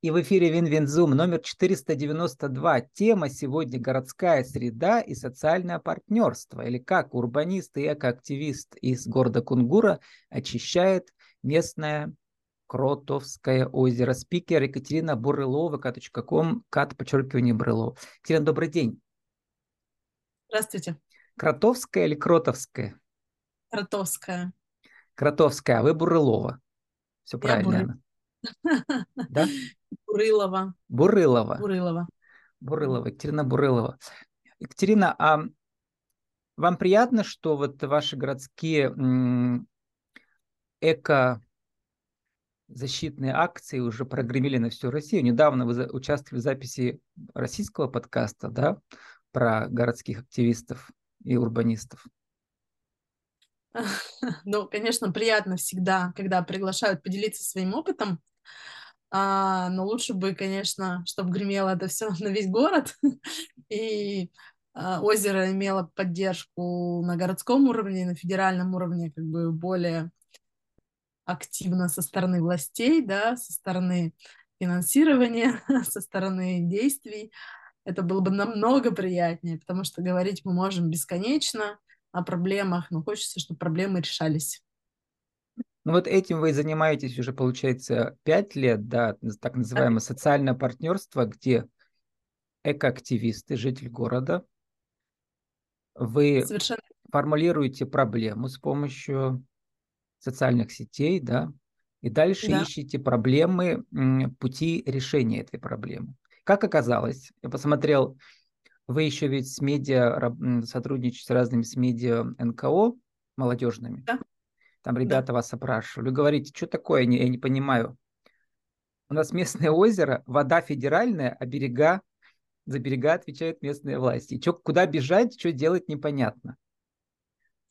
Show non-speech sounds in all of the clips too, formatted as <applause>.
И в эфире Win-Win Zoom номер 492. Тема сегодня «Городская среда и социальное партнерство» или как урбанист и экоактивист из города Кунгура очищает местное Кротовское озеро. Спикер Екатерина Бурылова, кат.ком, кат, подчеркивание Бурылова. Екатерина, добрый день. Здравствуйте. Кротовская или Кротовская? Кротовская. Кротовская, а вы Бурылова. Все правильно. Да? Бурылова. Бурылова. Бурылова. Бурылова, Екатерина Бурылова. Екатерина, а вам приятно, что вот ваши городские эко защитные акции уже прогремели на всю Россию. Недавно вы участвовали в записи российского подкаста, да, про городских активистов и урбанистов. <laughs> Ну, конечно, приятно всегда, когда приглашают поделиться своим опытом. А, но лучше бы, конечно, чтобы гремело это все <laughs> на весь город, и а, озеро имело поддержку на городском уровне, на федеральном уровне, как бы более активно со стороны властей, да, со стороны финансирования, <laughs> со стороны действий. Это было бы намного приятнее, потому что говорить мы можем бесконечно о проблемах, но хочется, чтобы проблемы решались. Ну вот этим вы занимаетесь уже, получается, пять лет, да, так называемое социальное партнерство, где экоактивисты, житель города, вы Совершенно. формулируете проблему с помощью социальных сетей, да, и дальше да. ищете проблемы, пути решения этой проблемы. Как оказалось, я посмотрел, вы еще ведь с медиа сотрудничаете с разными с медиа НКО молодежными. Да. Там ребята да. вас опрашивали. Вы говорите, что такое, я не, я не понимаю. У нас местное озеро, вода федеральная, а берега, за берега отвечают местные власти. И чё, куда бежать, что делать, непонятно.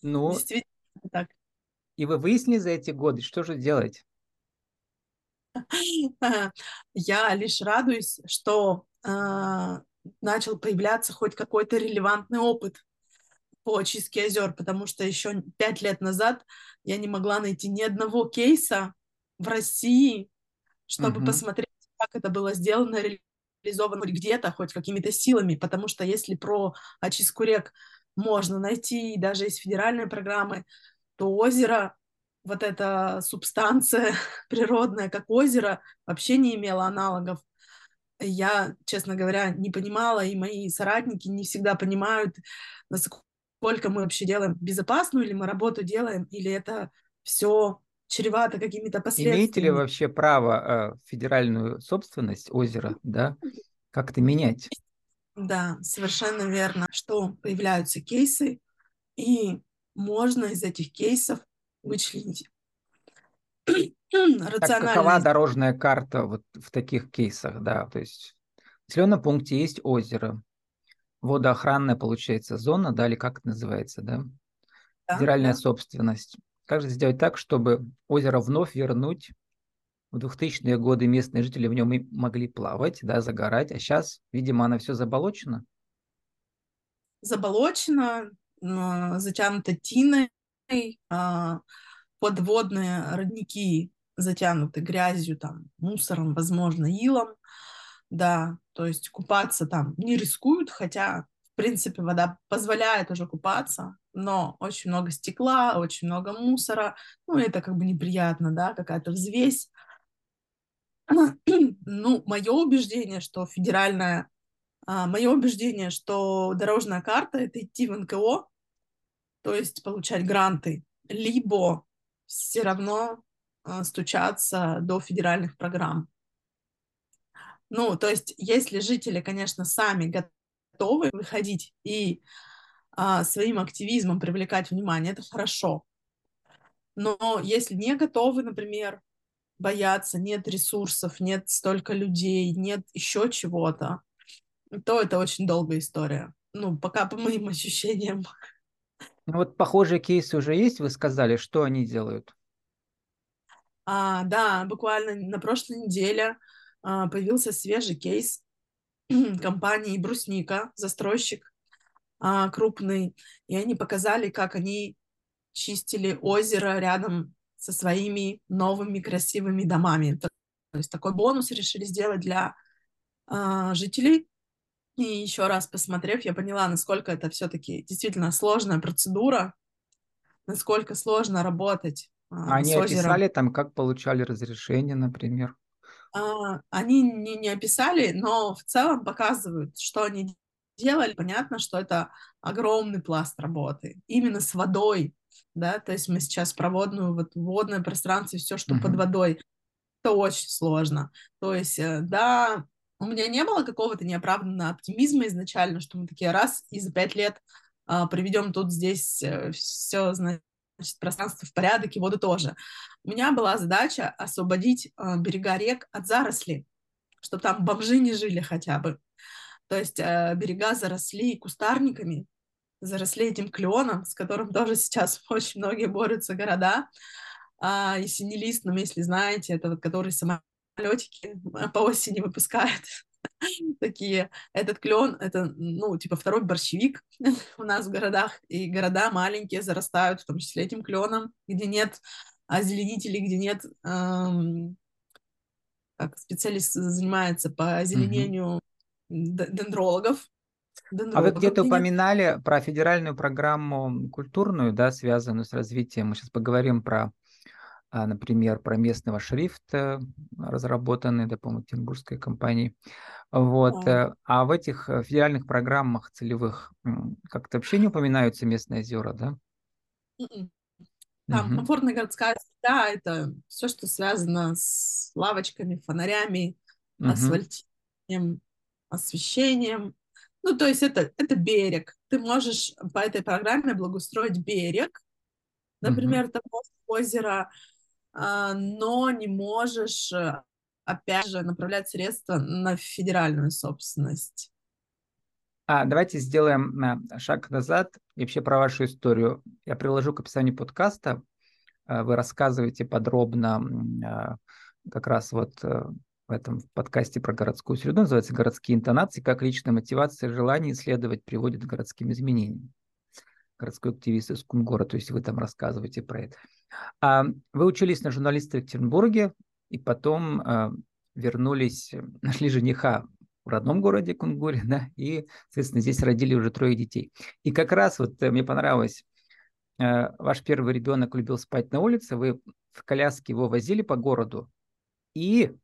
Ну, Действительно так. И вы выяснили за эти годы, что же делать? <laughs> Я лишь радуюсь, что э, начал появляться хоть какой-то релевантный опыт по очистке озер, потому что еще пять лет назад я не могла найти ни одного кейса в России, чтобы uh-huh. посмотреть, как это было сделано, реализовано хоть где-то, хоть какими-то силами, потому что если про очистку рек можно найти даже из федеральной программы, то озеро, вот эта субстанция <laughs> природная, как озеро, вообще не имела аналогов. Я, честно говоря, не понимала, и мои соратники не всегда понимают, насколько мы вообще делаем безопасную, или мы работу делаем, или это все чревато какими-то последствиями. Имеете ли вообще право э, федеральную собственность озера, да, как-то менять? Да, совершенно верно, что появляются кейсы, и можно из этих кейсов вычленить <clears throat> так какова дорожная карта вот в таких кейсах, да, то есть в населенном пункте есть озеро, водоохранная, получается, зона, да, или как это называется, да, да федеральная да. собственность. Как же сделать так, чтобы озеро вновь вернуть в 2000-е годы местные жители в нем и могли плавать, да, загорать, а сейчас, видимо, она все заболочена? Заболочена, затянута тиной, а, подводные родники затянуты грязью, там, мусором, возможно, илом, да, то есть купаться там не рискуют, хотя, в принципе, вода позволяет уже купаться, но очень много стекла, очень много мусора, ну, это как бы неприятно, да, какая-то взвесь. <clears throat> Ну, мое убеждение, что федеральная, а, мое убеждение, что дорожная карта — это идти в НКО, то есть получать гранты, либо все равно э, стучаться до федеральных программ. Ну, то есть, если жители, конечно, сами готовы выходить и а, своим активизмом привлекать внимание, это хорошо. Но если не готовы, например, боятся, нет ресурсов, нет столько людей, нет еще чего-то, то это очень долгая история. Ну, пока по моим <laughs> ощущениям. Ну, вот похожие кейсы уже есть, вы сказали, что они делают? А, да, буквально на прошлой неделе появился свежий кейс <clears throat> компании «Брусника», застройщик а, крупный, и они показали, как они чистили озеро рядом со своими новыми красивыми домами. То То есть такой бонус решили сделать для э, жителей. И еще раз посмотрев, я поняла, насколько это все-таки действительно сложная процедура, насколько сложно работать э, Они с озером. описали там, как получали разрешение, например? А, они не, не описали, но в целом показывают, что они делали. Понятно, что это огромный пласт работы. Именно с водой, да, то есть мы сейчас про водную, вот водное пространство, все, что uh-huh. под водой, это очень сложно. То есть, э, да, у меня не было какого-то неоправданного оптимизма изначально, что мы такие раз и за пять лет а, приведем тут здесь э, все, значит, пространство в порядок и воду тоже. У меня была задача освободить э, берега рек от зарослей, чтобы там бомжи не жили хотя бы. То есть э, берега заросли кустарниками, заросли этим кленом, с которым тоже сейчас <laughs> очень многие борются города. А, и синелистным, если знаете, это вот который самолетики по осени выпускает <laughs> такие. Этот клен, это, ну, типа второй борщевик <laughs> у нас в городах, и города маленькие зарастают, в том числе этим кленом, где нет озеленителей, где нет эм, как специалист занимается по озеленению дендрологов. А вы где-то упоминали про федеральную программу культурную, да, связанную с развитием. Мы сейчас поговорим про, например, про местного шрифта, разработанный, да, по-моему, Тимбургской компанией. Вот. Да. Э, а в этих э, федеральных программах целевых как-то вообще не упоминаются местные озера, да? М-м. Там угу. комфортная городская среда, это все, что связано с лавочками, фонарями, угу. асфальтием, освещением. Ну, то есть это, это берег. Ты можешь по этой программе благоустроить берег, например, угу. того озера, а, но не можешь, э, опять же, направлять средства на федеральную собственность. А, давайте сделаем э, шаг назад и вообще про вашу историю. Я приложу к описанию подкаста. Э, вы рассказываете подробно как раз вот в этом подкасте про городскую среду, называется «Городские интонации. Как личная мотивация и желание исследовать приводит к городским изменениям». Городской активист из Кунгора, то есть вы там рассказываете про это. А вы учились на журналиста в Екатеринбурге, и потом а, вернулись, <laughs> нашли жениха в родном городе Кунгуре, да, и, соответственно, здесь родили уже трое детей. И как раз вот э, мне понравилось, э, ваш первый ребенок любил спать на улице, вы в коляске его возили по городу, и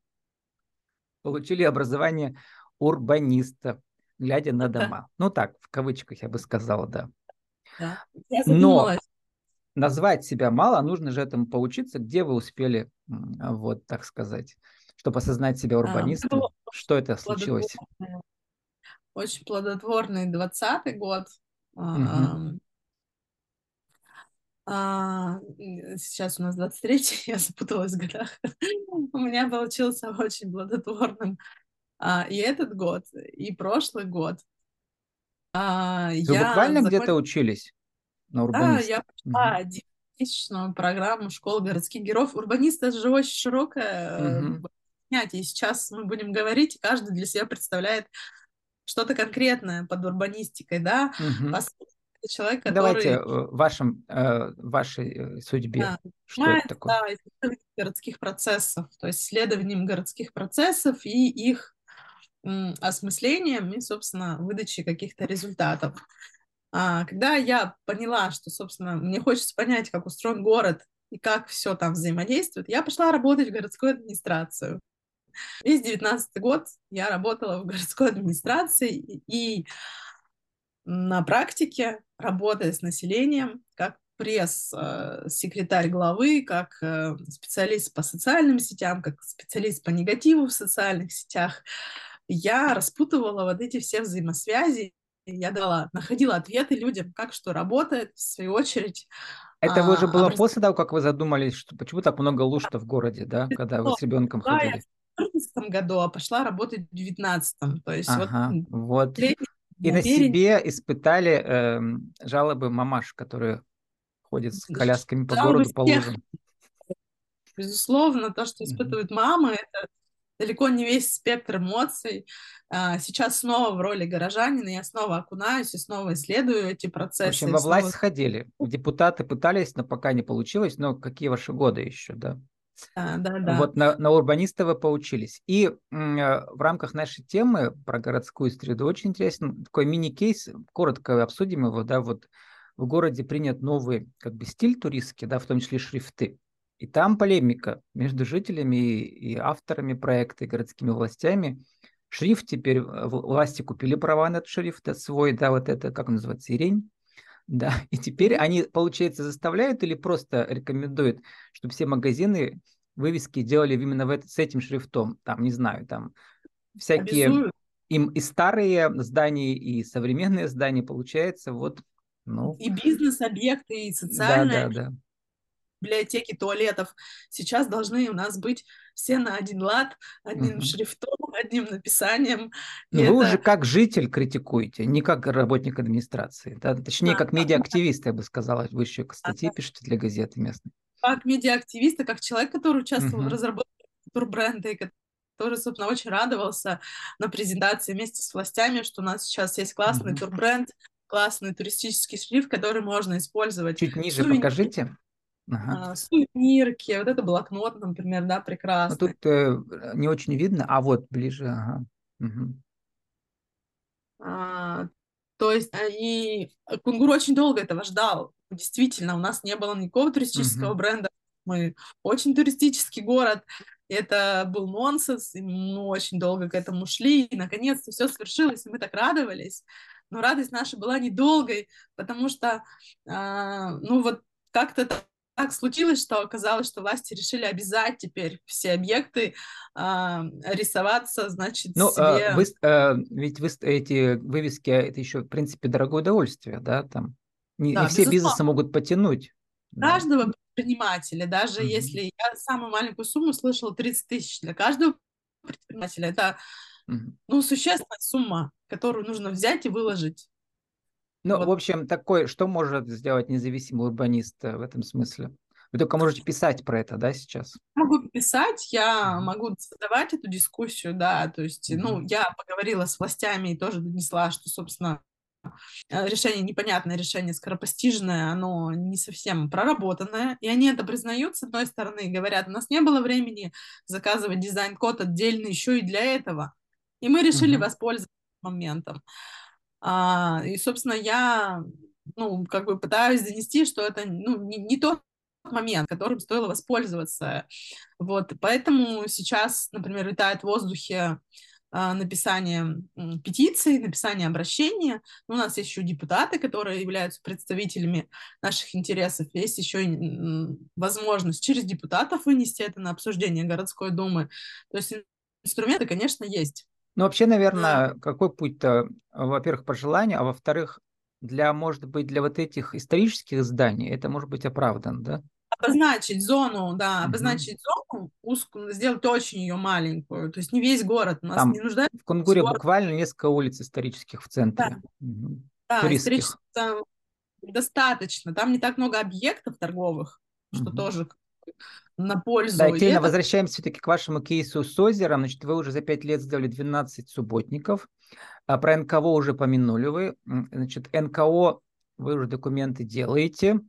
получили образование урбаниста, глядя на дома. Ну так, в кавычках я бы сказала, да. да. Но назвать себя мало, нужно же этому поучиться, где вы успели, вот так сказать, чтобы осознать себя урбанистом. А, Что это случилось? Очень плодотворный двадцатый год. Угу. А, сейчас у нас 23 <laughs> я запуталась в годах. у меня получился очень плодотворным а, и этот год, и прошлый год. А, Вы я буквально закон... где-то учились на урбаниста? Да, я пошла угу. месячную программу школы городских героев. Урбанист — это же очень широкое угу. понятие. сейчас мы будем говорить, каждый для себя представляет что-то конкретное под урбанистикой, да, угу. по человек, который... Давайте э, вашем, э, вашей э, судьбе. Да. Что это такое? Да, городских процессов, то есть исследованием городских процессов и их осмыслением и, собственно, выдачей каких-то результатов. А, когда я поняла, что, собственно, мне хочется понять, как устроен город и как все там взаимодействует, я пошла работать в городскую администрацию. Весь девятнадцатый год я работала в городской администрации, и на практике, работая с населением, как пресс-секретарь главы, как э, специалист по социальным сетям, как специалист по негативу в социальных сетях, я распутывала вот эти все взаимосвязи, я дала, находила ответы людям, как что работает, в свою очередь. Это а, уже было образ... после того, как вы задумались, что почему так много луж в городе, да, когда вы с ребенком да, ходили? Я в 2014 году, а пошла работать в 2019. То есть ага, вот, вот. И на себе испытали э, жалобы мамаш, которые ходят с колясками по жалобы городу, по лужам. <laughs> Безусловно, то, что испытывают мамы, это далеко не весь спектр эмоций. А, сейчас снова в роли горожанина я снова окунаюсь и снова исследую эти процессы. В общем, во власть снова... сходили. Депутаты пытались, но пока не получилось. Но какие ваши годы еще, да? Да, да, да. Вот на, на урбаниста вы поучились. И э, в рамках нашей темы про городскую среду очень интересен такой мини-кейс, коротко обсудим его, да, вот в городе принят новый как бы стиль туристский, да, в том числе шрифты. И там полемика между жителями и, авторами проекта, и городскими властями. Шрифт теперь, э, власти купили права на этот шрифт свой, да, вот это, как он называется, Ирень. <laughs> Да, и теперь они, получается, заставляют или просто рекомендуют, чтобы все магазины вывески делали именно в это, с этим шрифтом. Там, не знаю, там всякие им и старые здания, и современные здания, получается, вот, ну... И бизнес-объекты, и социальные. Да, да, да библиотеки туалетов сейчас должны у нас быть все на один лад, одним угу. шрифтом, <laughs> одним написанием. Но вы это... уже как житель критикуете, не как работник администрации, да? точнее, а, как медиа-активист, я бы сказала, вы еще статьи а, пишете для газеты местной. Как медиа-активист, как человек, который участвовал угу. в разработке турбренда и который, собственно, очень радовался на презентации вместе с властями, что у нас сейчас есть классный mm турбренд, классный туристический шрифт, который можно использовать. Чуть ниже Сувенир. покажите. Ага. А, сувенирки, вот это блокнот, например, да, прекрасно. Ну, тут э, не очень видно, а вот ближе, ага. Угу. А, то есть, а, и Кунгур очень долго этого ждал. Действительно, у нас не было никакого туристического угу. бренда. Мы очень туристический город. Это был нонсенс, и мы очень долго к этому шли, и наконец-то все свершилось, и мы так радовались. Но радость наша была недолгой, потому что, э, ну вот как-то так случилось, что оказалось, что власти решили обязать теперь все объекты э, рисоваться, значит, ну, себе... Э, вы, э, ведь вы, эти вывески, это еще, в принципе, дорогое удовольствие, да, там. Не, да, не все бизнесы могут потянуть. Каждого да. предпринимателя, даже mm-hmm. если я самую маленькую сумму слышала 30 тысяч для каждого предпринимателя, это, mm-hmm. ну, существенная сумма, которую нужно взять и выложить. Ну, вот. в общем, такой, что может сделать независимый урбанист э, в этом смысле? Вы только можете писать про это, да, сейчас? Могу писать, я mm-hmm. могу задавать эту дискуссию, да, то есть, mm-hmm. ну, я поговорила с властями и тоже донесла, что, собственно, э, решение непонятное, решение скоропостижное, оно не совсем проработанное, и они это признают, с одной стороны, говорят, у нас не было времени заказывать дизайн-код отдельно еще и для этого, и мы решили mm-hmm. воспользоваться моментом. А, и, собственно, я, ну, как бы пытаюсь донести, что это, ну, не, не тот момент, которым стоило воспользоваться. Вот, поэтому сейчас, например, летает в воздухе а, написание петиции, написание обращения. У нас есть еще депутаты, которые являются представителями наших интересов. Есть еще возможность через депутатов вынести это на обсуждение городской думы. То есть инструменты, конечно, есть. Ну, вообще, наверное, какой путь-то, во-первых, по желанию, а во-вторых, для, может быть, для вот этих исторических зданий это может быть оправдан, да? Обозначить зону, да, обозначить зону узкую, сделать очень ее маленькую, то есть не весь город у нас Там не нуждается. В Кунгуре город. буквально несколько улиц исторических в центре. Да, угу. да исторических достаточно, там не так много объектов торговых, что угу. тоже на пользу. Да, Екатерина, это... возвращаемся все-таки к вашему кейсу с озером. Значит, вы уже за пять лет сделали 12 субботников. А про НКО уже помянули вы. Значит, НКО вы уже документы делаете.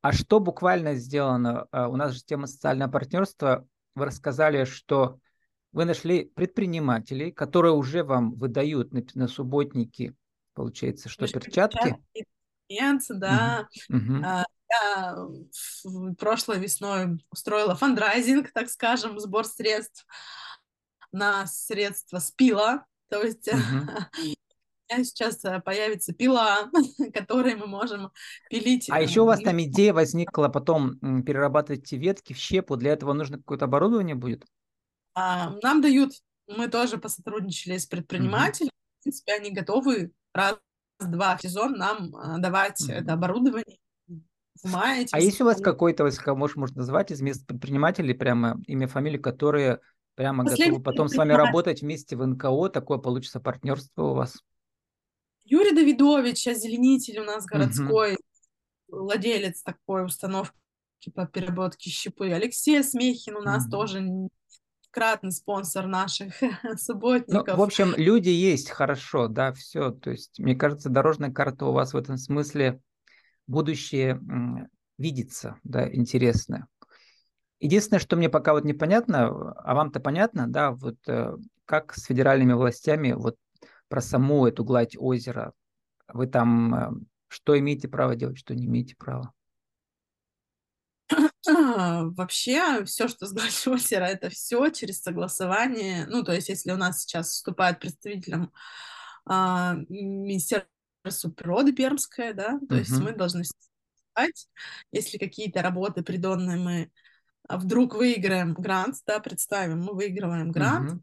А что буквально сделано? А, у нас же тема социального партнерства. Вы рассказали, что вы нашли предпринимателей, которые уже вам выдают на, на субботники, получается, что перчатки? перчатки да. Угу. А, я прошлой весной устроила фандрайзинг, так скажем, сбор средств на средства с пила. То есть uh-huh. <laughs> у меня сейчас э, появится пила, <laughs> которой мы можем пилить. А еще у вас там идея возникла потом перерабатывать эти ветки в щепу. Для этого нужно какое-то оборудование будет? А, нам дают, мы тоже посотрудничали с предпринимателями. Uh-huh. В принципе, они готовы раз-два сезон нам э, давать uh-huh. это оборудование в А есть у вас какой-то, кого может, можно назвать из мест предпринимателей, прямо имя, фамилию, которые прямо Последний готовы потом с вами работать вместе в НКО, такое получится партнерство у вас? Юрий Давидович, озеленитель у нас городской, угу. владелец такой установки по переработке щепы. Алексей Смехин у нас угу. тоже кратный спонсор наших субботников. <laughs> Ну, в общем, люди есть, хорошо, да, все. То есть, мне кажется, дорожная карта у вас в этом смысле будущее видится, да, интересное. Единственное, что мне пока вот непонятно, а вам-то понятно, да, вот э, как с федеральными властями вот про саму эту гладь озера, вы там э, что имеете право делать, что не имеете права? <clears throat> Вообще, все, что с гладью озера, это все через согласование. Ну, то есть, если у нас сейчас вступает представителем а, Министерство природы Пермское, да, то есть мы должны согласовать, если какие-то работы придонные мы а, вдруг выиграем грант, да, представим, мы выигрываем грант,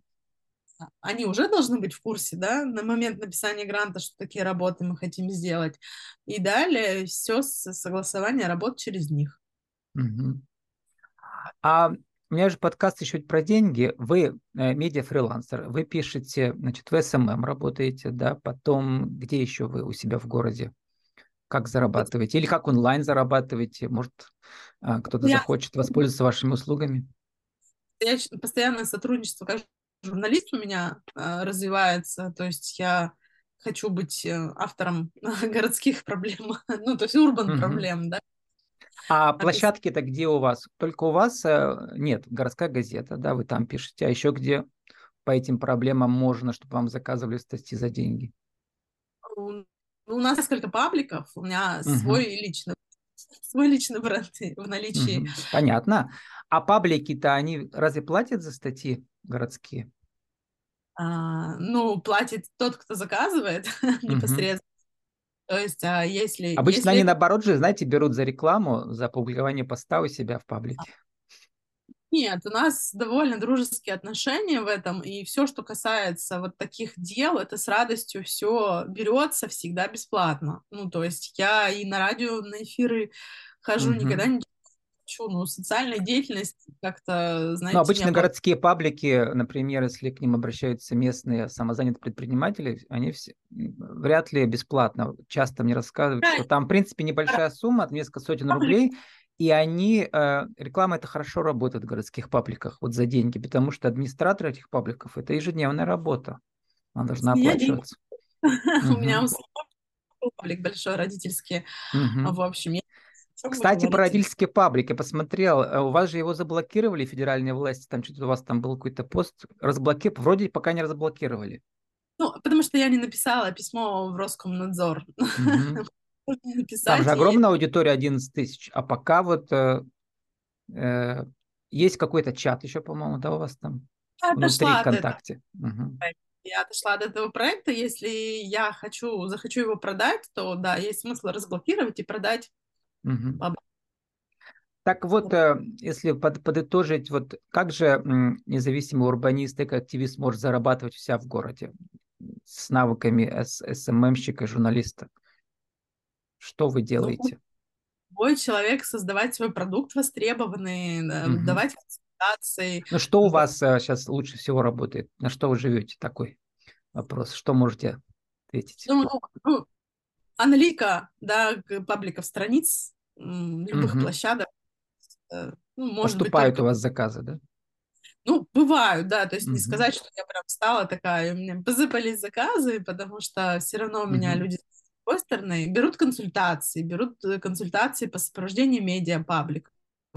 они уже должны быть в курсе, да, на момент написания гранта, что такие работы мы хотим сделать. И далее все согласование работ через них. Угу. А у меня же подкаст еще про деньги. Вы э, медиа-фрилансер, вы пишете, значит, в SMM работаете, да, потом где еще вы у себя в городе? Как зарабатываете? Или как онлайн зарабатываете? Может, а, кто-то я... захочет воспользоваться вашими услугами? Я постоянное сотрудничество как журналист у меня э, развивается, то есть я хочу быть э, автором <laughs> городских проблем, ну, то есть урбан проблем, да, а площадки-то где у вас? Только у вас э, нет, городская газета, да, вы там пишете. А еще где по этим проблемам можно, чтобы вам заказывали статьи за деньги? У нас несколько пабликов, у меня угу. свой личный свой личный бренд <laughs> в наличии. Угу. Понятно. А паблики-то они разве платят за статьи городские? А, ну, платит тот, кто заказывает <laughs> угу. непосредственно. То есть, а если... Обычно если... они, наоборот же, знаете, берут за рекламу, за публикование поста у себя в паблике. Нет, у нас довольно дружеские отношения в этом, и все, что касается вот таких дел, это с радостью все берется всегда бесплатно. Ну, то есть я и на радио, на эфиры хожу, угу. никогда не хочу, ну, социальная деятельность как-то, знаете... Ну, обычно меня... городские паблики, например, если к ним обращаются местные самозанятые предприниматели, они все, вряд ли бесплатно. Часто мне рассказывают, что там, в принципе, небольшая сумма, несколько сотен рублей, и они, э, реклама это хорошо работает в городских пабликах, вот за деньги, потому что администратор этих пабликов это ежедневная работа, она должна оплачиваться. <laughs> У меня паблик большой родительский, в общем, я кстати, про родительский паблик я посмотрел. Э, у вас же его заблокировали федеральные власти. Там что-то у вас там был какой-то пост. Разблокировали. Вроде пока не разблокировали. Ну, потому что я не написала письмо в Роскомнадзор. <laughs> Там же огромная аудитория 11 тысяч. А пока вот э, э, есть какой-то чат еще, по-моему, да, у вас там? Внутри ВКонтакте. Я отошла от этого проекта. Если я хочу, захочу его продать, то да, есть смысл разблокировать и продать Угу. Так вот, э, если под, подытожить, вот как же независимый урбанист и активист может зарабатывать вся в городе с навыками СММщика, журналиста? Что вы ну, делаете? Любой человек создавать свой продукт востребованный, угу. давать консультации. Ну что у вас сейчас э, лучше всего работает? На что вы живете? Такой вопрос. Что можете ответить? Ну, ну, аналитика, да, пабликов страниц, любых угу. площадок. Э, ну, может Поступают быть, только... у вас заказы, да? Ну, бывают, да, то есть угу. не сказать, что я прям стала такая, у меня посыпались заказы, потому что все равно у меня угу. люди с другой стороны берут консультации, берут э, консультации по сопровождению медиа паблик,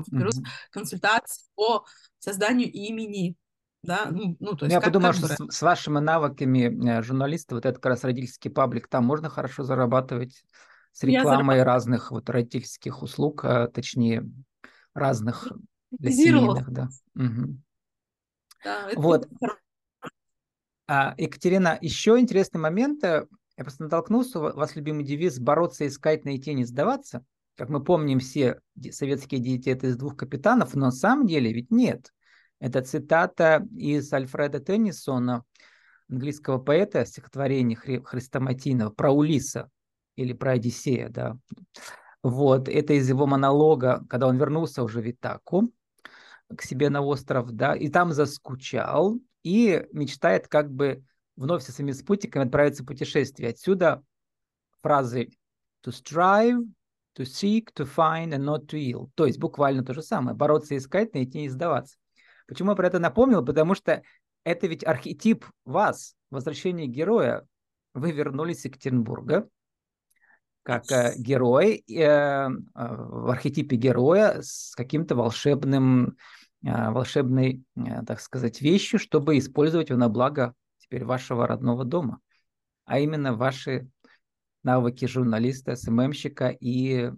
берут угу. консультации по созданию имени, да, ну, ну то есть... Я как, подумал, как что с, с вашими навыками э, журналиста, вот этот как раз родительский паблик, там можно хорошо зарабатывать с рекламой разных вот родительских услуг, а, точнее, разных для семейных, да. Угу. да вот. А, Екатерина, еще интересный момент. Э, я просто натолкнулся, у вас любимый девиз «бороться, искать, найти, не сдаваться». Как мы помним, все советские дети это из двух капитанов, но на самом деле ведь нет. Это цитата из Альфреда Теннисона, английского поэта, стихотворения Хрестоматийного про Улиса или про Одиссея, да. Вот, это из его монолога, когда он вернулся уже в Итаку к себе на остров, да, и там заскучал, и мечтает как бы вновь со своими спутниками отправиться в путешествие. Отсюда фразы to strive, to seek, to find and not to yield. То есть буквально то же самое. Бороться, искать, найти, не сдаваться. Почему я про это напомнил? Потому что это ведь архетип вас, возвращение героя. Вы вернулись из Екатеринбурга, как э, герой э, э, в архетипе героя с каким-то волшебным, э, волшебной, э, так сказать, вещью, чтобы использовать его на благо теперь вашего родного дома, а именно ваши навыки журналиста, СММщика и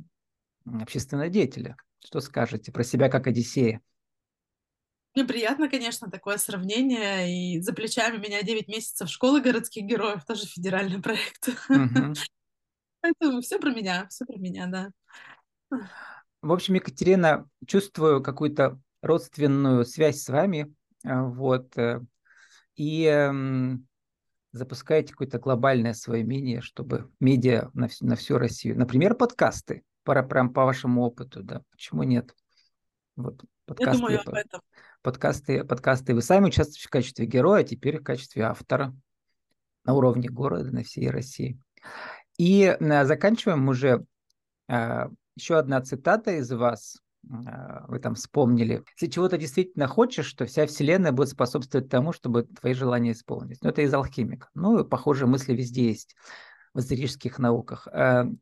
общественного деятеля. Что скажете про себя как Одиссея? Мне приятно, конечно, такое сравнение. И за плечами меня 9 месяцев школы городских героев, тоже федеральный проект. <laughs> Поэтому все про меня, все про меня, да. В общем, Екатерина, чувствую какую-то родственную связь с вами. А, вот. Э, и запускаете какое-то глобальное свое мнение, чтобы медиа на всю, на всю Россию. Например, подкасты. Пора прям по вашему опыту, да. Почему нет? Вот, подкасты, Я думаю об этом. Подкасты, подкасты. Вы сами участвуете в качестве героя, а теперь в качестве автора на уровне города, на всей России. И э, заканчиваем уже э, еще одна цитата из вас. Э, вы там вспомнили. Если чего-то действительно хочешь, то вся Вселенная будет способствовать тому, чтобы твои желания исполнить. Но это из алхимика. Ну, похожие мысли везде есть в эзотерических науках. Как,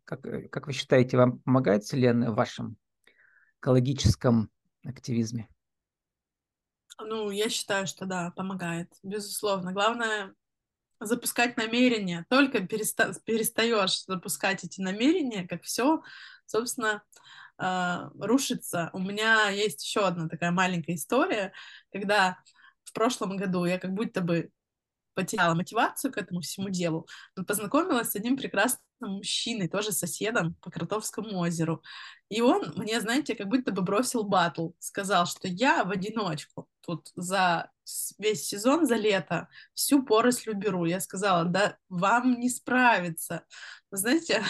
как вы считаете, вам помогает Вселенная в вашем экологическом активизме? Ну, я считаю, что да, помогает, безусловно. Главное запускать намерения. Только переста перестаешь запускать эти намерения, как все, собственно, э, рушится. У меня есть еще одна такая маленькая история, когда в прошлом году я как будто бы потеряла мотивацию к этому всему делу, но познакомилась с одним прекрасным мужчиной, тоже соседом по Кротовскому озеру. И он мне, знаете, как будто бы бросил батл, сказал, что я в одиночку тут за весь сезон, за лето, всю поросль уберу. Я сказала, да вам не справиться. Знаете,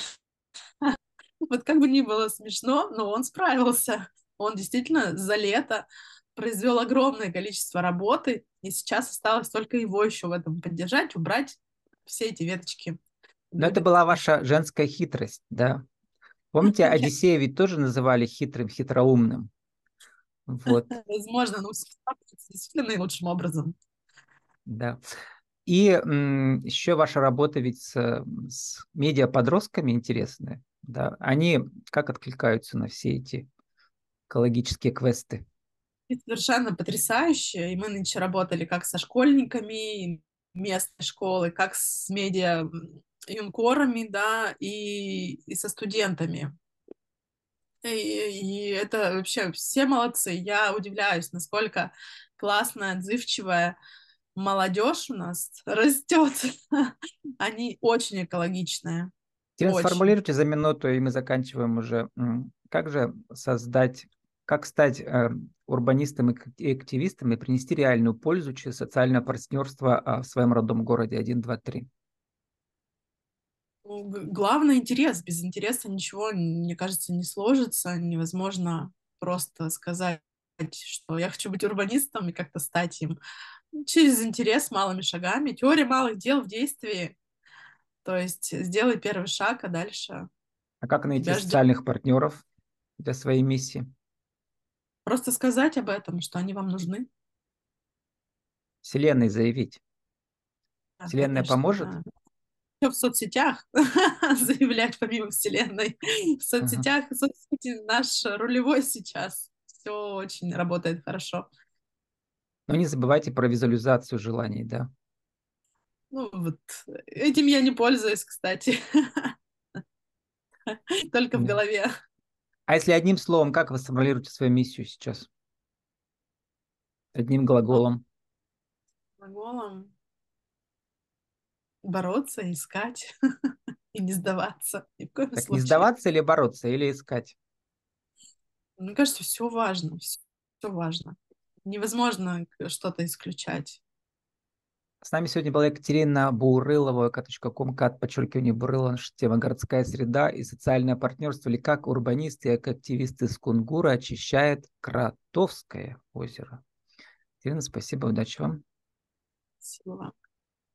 <laughs> вот как бы ни было смешно, но он справился. Он действительно за лето произвел огромное количество работы, и сейчас осталось только его еще в этом поддержать, убрать все эти веточки. Но это была ваша женская хитрость, да? Помните, <laughs> Одиссея ведь тоже называли хитрым, хитроумным. Вот. <laughs> Возможно, но действительно наилучшим образом. Да. И м, еще ваша работа ведь с, с медиа-подростками интересная. Да? Они как откликаются на все эти экологические квесты? совершенно потрясающе. И мы нынче работали как со школьниками местной школы, как с медиа юнкорами, да, и, и со студентами. И, и это вообще все молодцы. Я удивляюсь, насколько классная, отзывчивая молодежь у нас <laughs> растет. Они очень экологичные. Теперь сформулируйте за минуту, и мы заканчиваем уже. Как же создать как стать э, урбанистом и активистом и принести реальную пользу через социальное партнерство э, в своем родном городе 1, 2, 3? Главный интерес. Без интереса ничего, мне кажется, не сложится. Невозможно просто сказать, что я хочу быть урбанистом и как-то стать им. Через интерес малыми шагами. Теория малых дел в действии. То есть сделай первый шаг, а дальше... А как найти социальных ждет... партнеров для своей миссии? Просто сказать об этом, что они вам нужны. Вселенной заявить. Да, Вселенная конечно, поможет? Да. <laughs> В соцсетях <laughs> заявлять помимо Вселенной. В соцсетях, ага. соцсети наш рулевой сейчас. Все очень работает хорошо. Но не забывайте про визуализацию желаний, да? Ну вот, этим я не пользуюсь, кстати. <laughs> Только в голове. А если одним словом, как вы сформулируете свою миссию сейчас? Одним глаголом. Глаголом бороться, искать <laughs> и не сдаваться. Ни в коем так случае. не сдаваться или бороться, или искать? Мне кажется, все важно, все, все важно. Невозможно что-то исключать. С нами сегодня была Екатерина Бурылова, k.com, кат, подчеркивание Бурылова, тема городская среда и социальное партнерство, или как урбанисты и активисты из Кунгура очищают Кротовское озеро. Екатерина, спасибо, удачи вам. Спасибо вам.